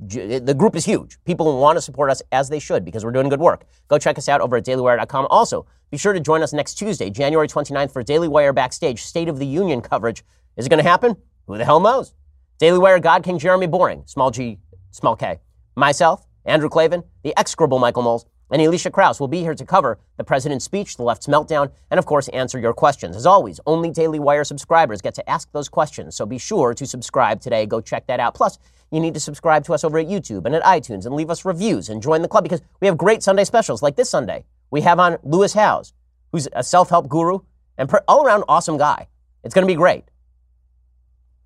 the group is huge. People want to support us as they should because we're doing good work. Go check us out over at dailywire.com. Also, be sure to join us next Tuesday, January 29th, for Daily Wire Backstage State of the Union coverage. Is it going to happen? Who the hell knows? Daily Wire God King Jeremy Boring, small g, small k. Myself, Andrew Klavan, the execrable Michael Knowles, and Alicia Krause will be here to cover the president's speech, the left's meltdown, and of course, answer your questions. As always, only Daily Wire subscribers get to ask those questions, so be sure to subscribe today. Go check that out. Plus, you need to subscribe to us over at YouTube and at iTunes and leave us reviews and join the club because we have great Sunday specials like this Sunday. We have on Lewis Howes, who's a self help guru and per- all around awesome guy. It's going to be great.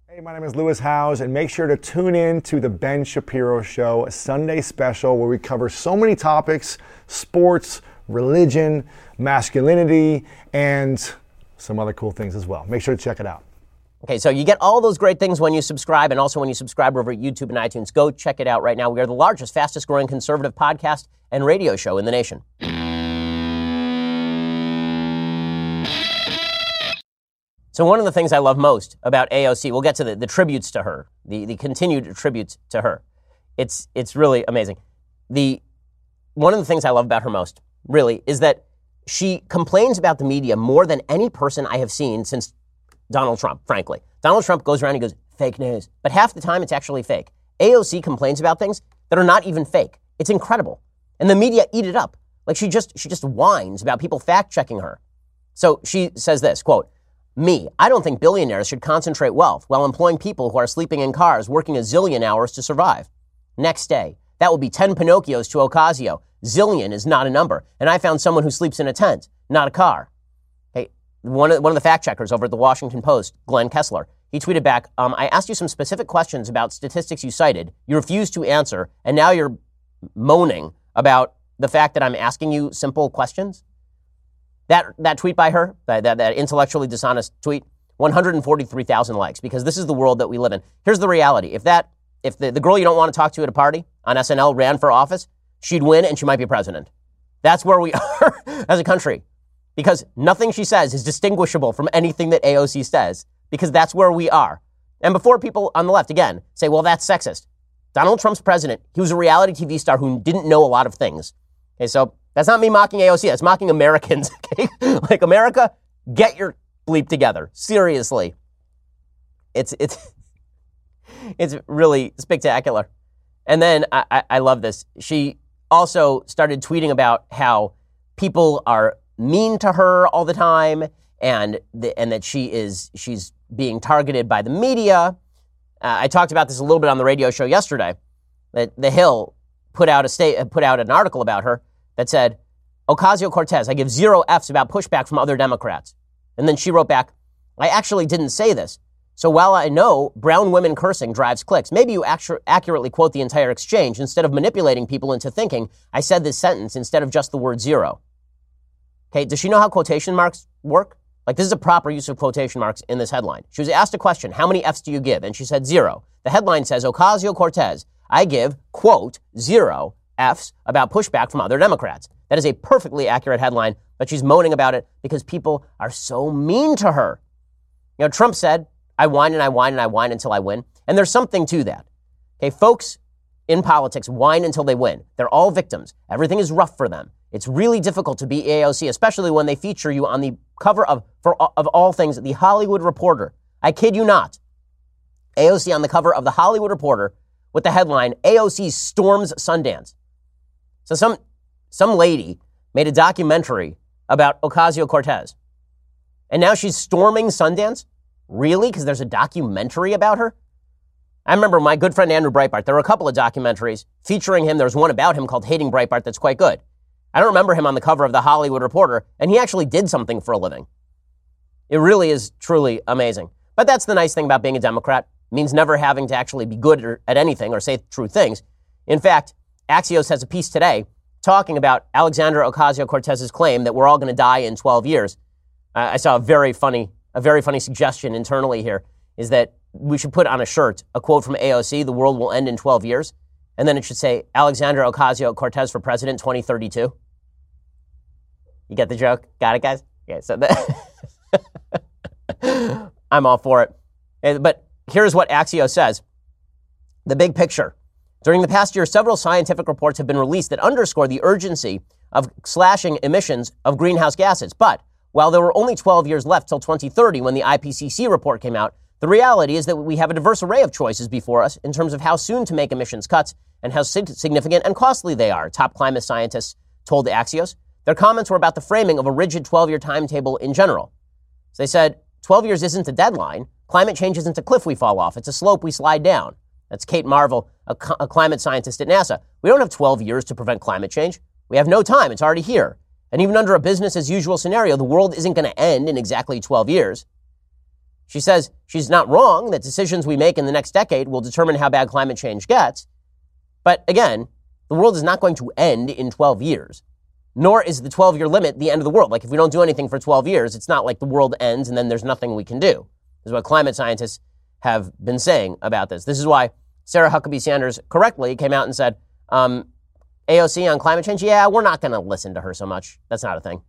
Hey, my name is Lewis Howes, and make sure to tune in to the Ben Shapiro Show, a Sunday special where we cover so many topics sports, religion, masculinity, and some other cool things as well. Make sure to check it out. Okay, so you get all those great things when you subscribe, and also when you subscribe over at YouTube and iTunes. Go check it out right now. We are the largest, fastest growing conservative podcast and radio show in the nation. So one of the things I love most about AOC, we'll get to the, the tributes to her, the, the continued tributes to her. It's it's really amazing. The one of the things I love about her most, really, is that she complains about the media more than any person I have seen since Donald Trump, frankly. Donald Trump goes around and goes, fake news. But half the time it's actually fake. AOC complains about things that are not even fake. It's incredible. And the media eat it up. Like she just she just whines about people fact checking her. So she says this, quote, me, I don't think billionaires should concentrate wealth while employing people who are sleeping in cars, working a zillion hours to survive. Next day, that will be 10 Pinocchios to Ocasio. Zillion is not a number. And I found someone who sleeps in a tent, not a car. One of, one of the fact checkers over at the Washington Post, Glenn Kessler, he tweeted back, um, I asked you some specific questions about statistics you cited. You refused to answer, and now you're moaning about the fact that I'm asking you simple questions? That, that tweet by her, that, that, that intellectually dishonest tweet, 143,000 likes because this is the world that we live in. Here's the reality. If that, if the, the girl you don't want to talk to at a party on SNL ran for office, she'd win and she might be president. That's where we [LAUGHS] are as a country because nothing she says is distinguishable from anything that AOC says because that's where we are. And before people on the left again say, well, that's sexist. Donald Trump's president. He was a reality TV star who didn't know a lot of things. Okay, so that's not me mocking AOC. That's mocking Americans. [LAUGHS] Okay? like America, get your bleep together. Seriously. It's it's [LAUGHS] it's really spectacular. And then I, I, I love this. She also started tweeting about how people are mean to her all the time and the, and that she is she's being targeted by the media. Uh, I talked about this a little bit on the radio show yesterday. That The Hill put out a state put out an article about her that said Ocasio Cortez, I give zero F's about pushback from other Democrats. And then she wrote back, I actually didn't say this. So while I know brown women cursing drives clicks, maybe you actu- accurately quote the entire exchange instead of manipulating people into thinking I said this sentence instead of just the word zero. Okay, does she know how quotation marks work? Like this is a proper use of quotation marks in this headline. She was asked a question, how many F's do you give? And she said zero. The headline says Ocasio Cortez, I give, quote, zero F's about pushback from other Democrats. That is a perfectly accurate headline, but she's moaning about it because people are so mean to her. You know, Trump said, I whine and I whine and I whine until I win. And there's something to that. Okay, folks in politics whine until they win. They're all victims. Everything is rough for them. It's really difficult to be AOC, especially when they feature you on the cover of, for, of all things, the Hollywood Reporter. I kid you not. AOC on the cover of the Hollywood Reporter with the headline, AOC storms Sundance. So some, some lady made a documentary about Ocasio Cortez. And now she's storming Sundance? Really? Because there's a documentary about her? I remember my good friend Andrew Breitbart. There were a couple of documentaries featuring him. There's one about him called Hating Breitbart that's quite good. I don't remember him on the cover of the Hollywood Reporter, and he actually did something for a living. It really is truly amazing. But that's the nice thing about being a Democrat. It means never having to actually be good at anything or say true things. In fact, Axios has a piece today talking about Alexandra Ocasio Cortez's claim that we're all going to die in 12 years. Uh, I saw a very funny, a very funny suggestion internally here is that we should put on a shirt a quote from AOC: "The world will end in 12 years," and then it should say Alexandra Ocasio Cortez for president 2032. You get the joke? Got it, guys? Okay, so that [LAUGHS] I'm all for it. Eh, but here's what Axios says: the big picture. During the past year, several scientific reports have been released that underscore the urgency of slashing emissions of greenhouse gases. But while there were only 12 years left till 2030 when the IPCC report came out, the reality is that we have a diverse array of choices before us in terms of how soon to make emissions cuts and how significant and costly they are, top climate scientists told Axios. Their comments were about the framing of a rigid 12 year timetable in general. So they said, 12 years isn't a deadline. Climate change isn't a cliff we fall off, it's a slope we slide down. That's Kate Marvel, a, a climate scientist at NASA. We don't have 12 years to prevent climate change. We have no time. It's already here. And even under a business as usual scenario, the world isn't going to end in exactly 12 years. She says she's not wrong that decisions we make in the next decade will determine how bad climate change gets. But again, the world is not going to end in 12 years, nor is the 12 year limit the end of the world. Like if we don't do anything for 12 years, it's not like the world ends and then there's nothing we can do. This is what climate scientists have been saying about this. This is why Sarah Huckabee Sanders correctly came out and said, um, AOC on climate change, yeah, we're not going to listen to her so much. That's not a thing.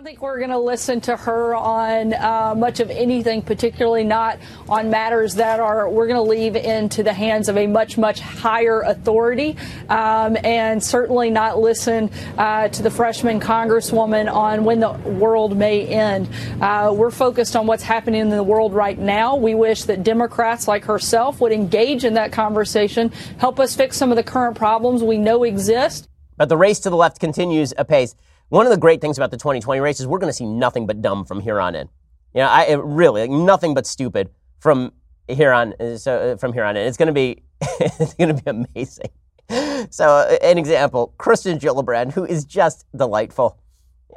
I don't think we're going to listen to her on uh, much of anything, particularly not on matters that are we're going to leave into the hands of a much, much higher authority, um, and certainly not listen uh, to the freshman congresswoman on when the world may end. Uh, we're focused on what's happening in the world right now. We wish that Democrats like herself would engage in that conversation, help us fix some of the current problems we know exist. But the race to the left continues apace. One of the great things about the 2020 race is we're going to see nothing but dumb from here on in. You know, I really like, nothing but stupid from here on. So uh, from here on in, it's going to be [LAUGHS] it's going to be amazing. So, uh, an example: Kirsten Gillibrand, who is just delightful.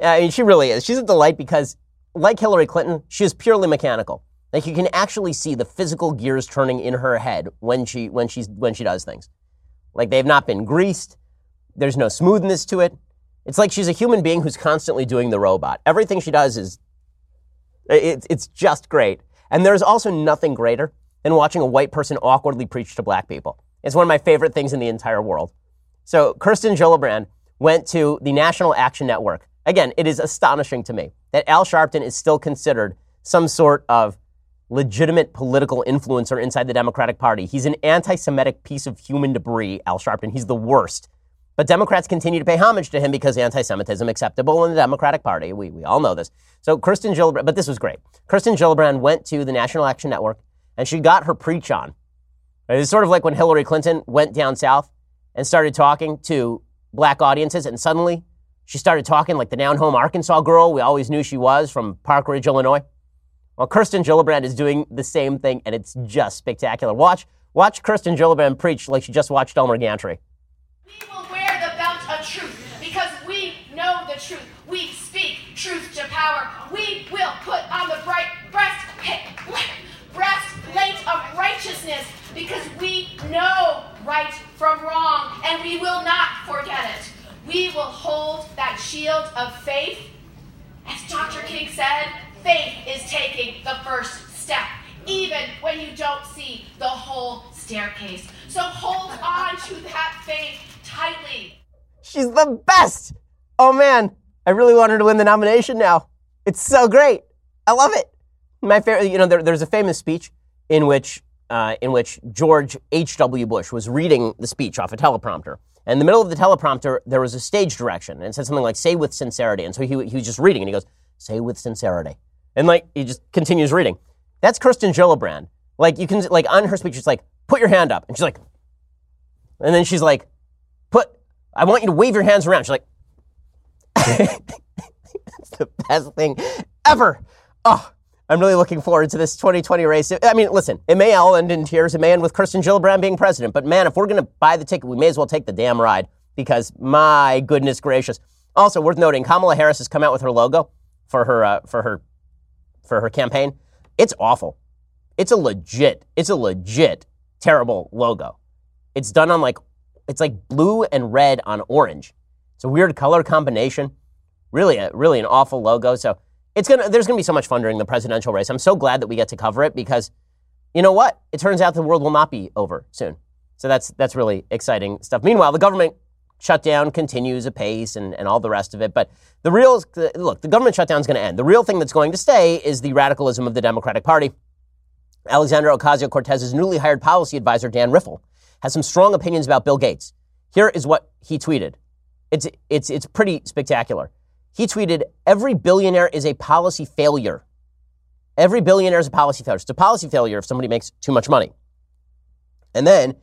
I mean, she really is. She's a delight because, like Hillary Clinton, she is purely mechanical. Like you can actually see the physical gears turning in her head when she when she's when she does things. Like they've not been greased. There's no smoothness to it. It's like she's a human being who's constantly doing the robot. Everything she does is, it, it's just great. And there's also nothing greater than watching a white person awkwardly preach to black people. It's one of my favorite things in the entire world. So Kirsten Gillibrand went to the National Action Network. Again, it is astonishing to me that Al Sharpton is still considered some sort of legitimate political influencer inside the Democratic Party. He's an anti Semitic piece of human debris, Al Sharpton. He's the worst. But Democrats continue to pay homage to him because anti-Semitism acceptable in the Democratic Party. We, we all know this. So Kirsten Gillibrand, but this was great. Kirsten Gillibrand went to the National Action Network and she got her preach on. It's sort of like when Hillary Clinton went down south and started talking to black audiences and suddenly she started talking like the down home Arkansas girl we always knew she was from Park Ridge, Illinois. Well, Kirsten Gillibrand is doing the same thing and it's just spectacular. Watch, watch Kirsten Gillibrand preach like she just watched Elmer Gantry. We will wear the belt of truth because we know the truth. We speak truth to power. We will put on the bright breast breastplate of righteousness because we know right from wrong and we will not forget it. We will hold that shield of faith. As Dr. King said, faith is taking the first step, even when you don't see the whole staircase. So hold on to that faith tightly. She's the best. Oh man, I really want her to win the nomination now. It's so great. I love it. My favorite, you know, there, there's a famous speech in which uh, in which George H.W. Bush was reading the speech off a teleprompter. And in the middle of the teleprompter, there was a stage direction, and it said something like, say with sincerity. And so he, he was just reading, and he goes, say with sincerity. And like, he just continues reading. That's Kirsten Gillibrand. Like, you can, like, on her speech, it's like, put your hand up. And she's like, and then she's like, put, I want you to wave your hands around. She's like, [LAUGHS] it's the best thing ever. Oh, I'm really looking forward to this 2020 race. I mean, listen, it may all end in tears. It may end with Kirsten Gillibrand being president. But man, if we're going to buy the ticket, we may as well take the damn ride because my goodness gracious. Also worth noting, Kamala Harris has come out with her logo for her uh, for her for her campaign. It's awful. It's a legit. It's a legit terrible logo. It's done on like it's like blue and red on orange. It's a weird color combination. Really, a, really an awful logo. So it's gonna there's gonna be so much fun during the presidential race. I'm so glad that we get to cover it because you know what? It turns out the world will not be over soon. So that's that's really exciting stuff. Meanwhile, the government shutdown continues apace and, and all the rest of it. But the real look, the government shutdown is going to end. The real thing that's going to stay is the radicalism of the Democratic Party. Alexandra Ocasio Cortez's newly hired policy advisor, Dan Riffle, has some strong opinions about Bill Gates. Here is what he tweeted. It's, it's, it's pretty spectacular. He tweeted, Every billionaire is a policy failure. Every billionaire is a policy failure. It's a policy failure if somebody makes too much money. And then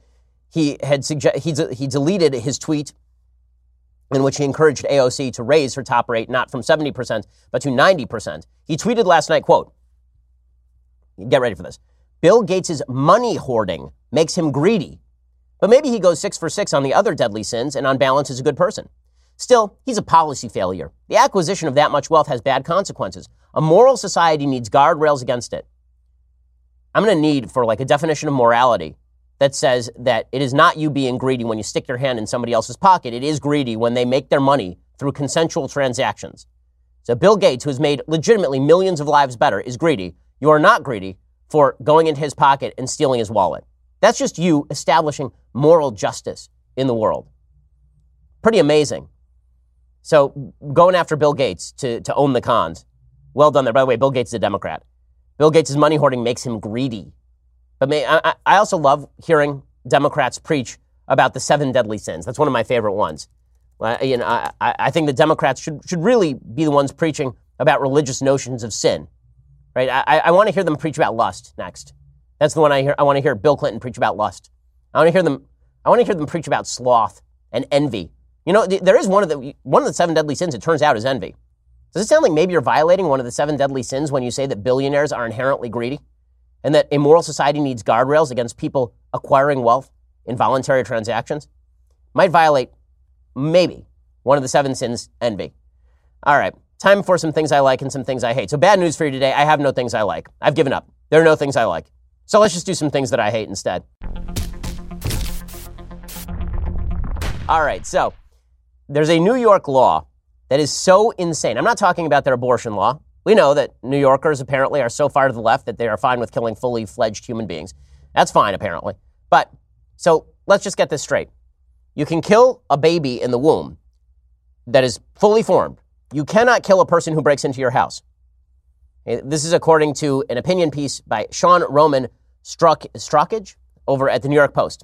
he had suggest, he, he deleted his tweet in which he encouraged AOC to raise her top rate not from 70% but to 90%. He tweeted last night, quote, get ready for this. Bill Gates' money hoarding makes him greedy. But maybe he goes six for six on the other deadly sins and on balance is a good person. Still, he's a policy failure. The acquisition of that much wealth has bad consequences. A moral society needs guardrails against it. I'm going to need for like a definition of morality that says that it is not you being greedy when you stick your hand in somebody else's pocket. It is greedy when they make their money through consensual transactions. So Bill Gates, who has made legitimately millions of lives better, is greedy. You are not greedy for going into his pocket and stealing his wallet. That's just you establishing moral justice in the world. Pretty amazing. So going after Bill Gates to, to own the cons. Well done there. By the way, Bill Gates is a Democrat. Bill Gates' money hoarding makes him greedy. But may, I, I also love hearing Democrats preach about the seven deadly sins. That's one of my favorite ones. You know, I, I think the Democrats should, should really be the ones preaching about religious notions of sin. Right? I, I want to hear them preach about lust next. That's the one I hear. I want to hear Bill Clinton preach about lust. I want to hear them. I want to hear them preach about sloth and envy you know, there is one of the one of the seven deadly sins. It turns out is envy. Does it sound like maybe you're violating one of the seven deadly sins when you say that billionaires are inherently greedy, and that a moral society needs guardrails against people acquiring wealth in voluntary transactions? Might violate maybe one of the seven sins, envy. All right, time for some things I like and some things I hate. So bad news for you today. I have no things I like. I've given up. There are no things I like. So let's just do some things that I hate instead. All right, so there's a New York law that is so insane. I'm not talking about their abortion law. We know that New Yorkers apparently are so far to the left that they are fine with killing fully fledged human beings. That's fine, apparently. But, so let's just get this straight. You can kill a baby in the womb that is fully formed. You cannot kill a person who breaks into your house. Eh, this is according to an opinion piece by Sean Roman Struck Strockage over at the New York Post.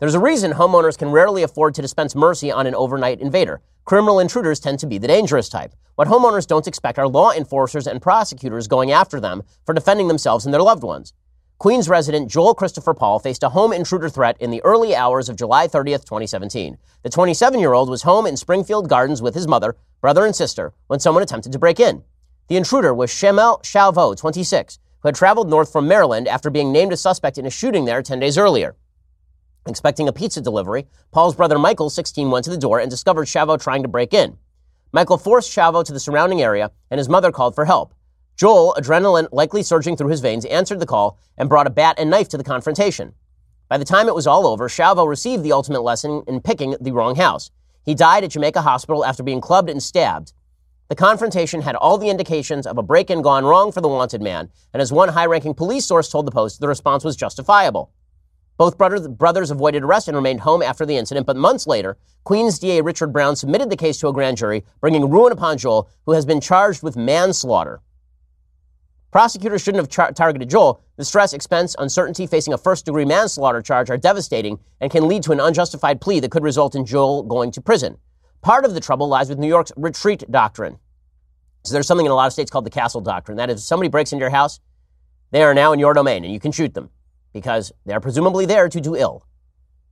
There's a reason homeowners can rarely afford to dispense mercy on an overnight invader. Criminal intruders tend to be the dangerous type. What homeowners don't expect are law enforcers and prosecutors going after them for defending themselves and their loved ones. Queens resident Joel Christopher Paul faced a home intruder threat in the early hours of July 30th, 2017. The 27 year old was home in Springfield Gardens with his mother, brother, and sister when someone attempted to break in. The intruder was Shemel Shalvo, 26, who had traveled north from Maryland after being named a suspect in a shooting there 10 days earlier. Expecting a pizza delivery, Paul's brother Michael, 16, went to the door and discovered Chavo trying to break in. Michael forced Chavo to the surrounding area, and his mother called for help. Joel, adrenaline likely surging through his veins, answered the call and brought a bat and knife to the confrontation. By the time it was all over, Chavo received the ultimate lesson in picking the wrong house. He died at Jamaica Hospital after being clubbed and stabbed. The confrontation had all the indications of a break in gone wrong for the wanted man, and as one high ranking police source told the Post, the response was justifiable. Both brothers, brothers avoided arrest and remained home after the incident, but months later, Queens DA Richard Brown submitted the case to a grand jury, bringing ruin upon Joel, who has been charged with manslaughter. Prosecutors shouldn't have char- targeted Joel. The stress, expense, uncertainty facing a first degree manslaughter charge are devastating and can lead to an unjustified plea that could result in Joel going to prison. Part of the trouble lies with New York's retreat doctrine. So there's something in a lot of states called the castle doctrine. That is, if somebody breaks into your house, they are now in your domain and you can shoot them because they're presumably there to do ill.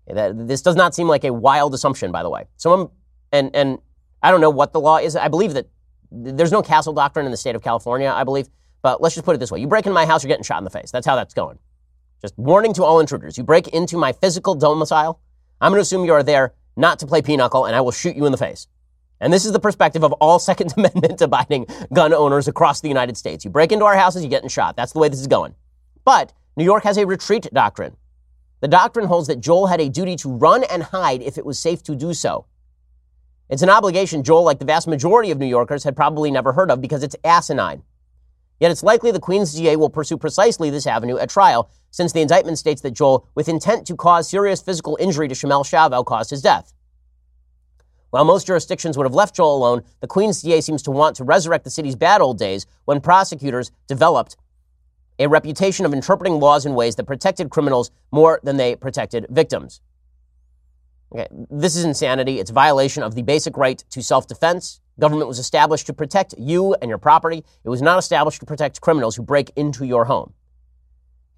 This does not seem like a wild assumption, by the way. Someone, um, and, and I don't know what the law is. I believe that there's no castle doctrine in the state of California, I believe. But let's just put it this way. You break into my house, you're getting shot in the face. That's how that's going. Just warning to all intruders. You break into my physical domicile, I'm going to assume you are there not to play pinochle, and I will shoot you in the face. And this is the perspective of all [LAUGHS] Second Amendment abiding gun owners across the United States. You break into our houses, you're getting shot. That's the way this is going. But New York has a retreat doctrine. The doctrine holds that Joel had a duty to run and hide if it was safe to do so. It's an obligation Joel, like the vast majority of New Yorkers, had probably never heard of because it's asinine. Yet it's likely the Queen's DA will pursue precisely this avenue at trial, since the indictment states that Joel, with intent to cause serious physical injury to Shamel Chavo, caused his death. While most jurisdictions would have left Joel alone, the Queen's DA seems to want to resurrect the city's bad old days when prosecutors developed a reputation of interpreting laws in ways that protected criminals more than they protected victims. Okay, this is insanity. It's violation of the basic right to self-defense. Government was established to protect you and your property. It was not established to protect criminals who break into your home.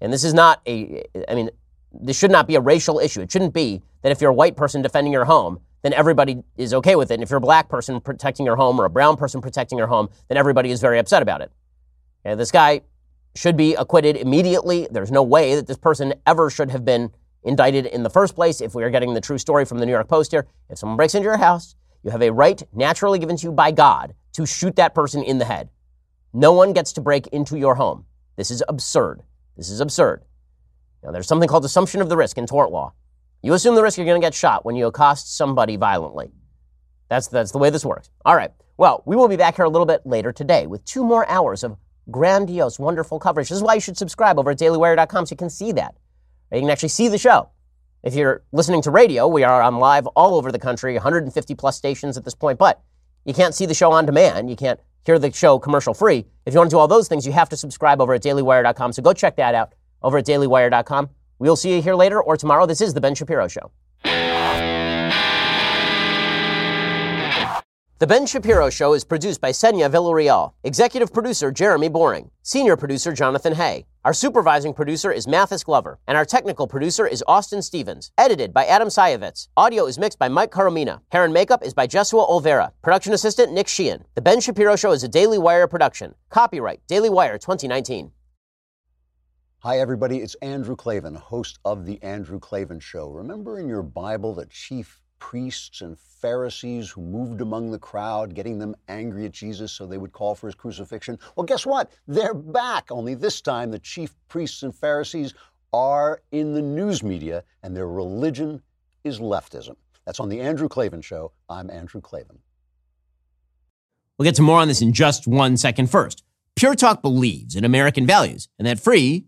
And this is not a, I mean, this should not be a racial issue. It shouldn't be that if you're a white person defending your home, then everybody is okay with it. And if you're a black person protecting your home or a brown person protecting your home, then everybody is very upset about it. And this guy should be acquitted immediately. There's no way that this person ever should have been indicted in the first place if we are getting the true story from the New York Post here. If someone breaks into your house, You have a right naturally given to you by God to shoot that person in the head. No one gets to break into your home. This is absurd. This is absurd. Now, there's something called assumption of the risk in tort law. You assume the risk you're going to get shot when you accost somebody violently. That's, that's the way this works. All right. Well, we will be back here a little bit later today with two more hours of grandiose, wonderful coverage. This is why you should subscribe over at dailywire.com so you can see that. You can actually see the show. If you're listening to radio, we are on live all over the country, 150 plus stations at this point, but you can't see the show on demand. You can't hear the show commercial free. If you want to do all those things, you have to subscribe over at dailywire.com. So go check that out over at dailywire.com. We'll see you here later or tomorrow. This is The Ben Shapiro Show. The Ben Shapiro Show is produced by Senya Villarreal, executive producer Jeremy Boring, senior producer Jonathan Hay. Our supervising producer is Mathis Glover, and our technical producer is Austin Stevens. Edited by Adam Sajevic. Audio is mixed by Mike Coromina. Hair and makeup is by Jesua Olvera. Production assistant Nick Sheehan. The Ben Shapiro Show is a Daily Wire production. Copyright Daily Wire 2019. Hi, everybody. It's Andrew Klavan, host of The Andrew Klavan Show. Remember in your Bible the chief priests and Pharisees who moved among the crowd, getting them angry at Jesus so they would call for his crucifixion? Well, guess what? They're back, only this time the chief priests and Pharisees are in the news media, and their religion is leftism. That's on The Andrew Klavan Show. I'm Andrew Klavan. We'll get to more on this in just one second. First, Pure Talk believes in American values, and that free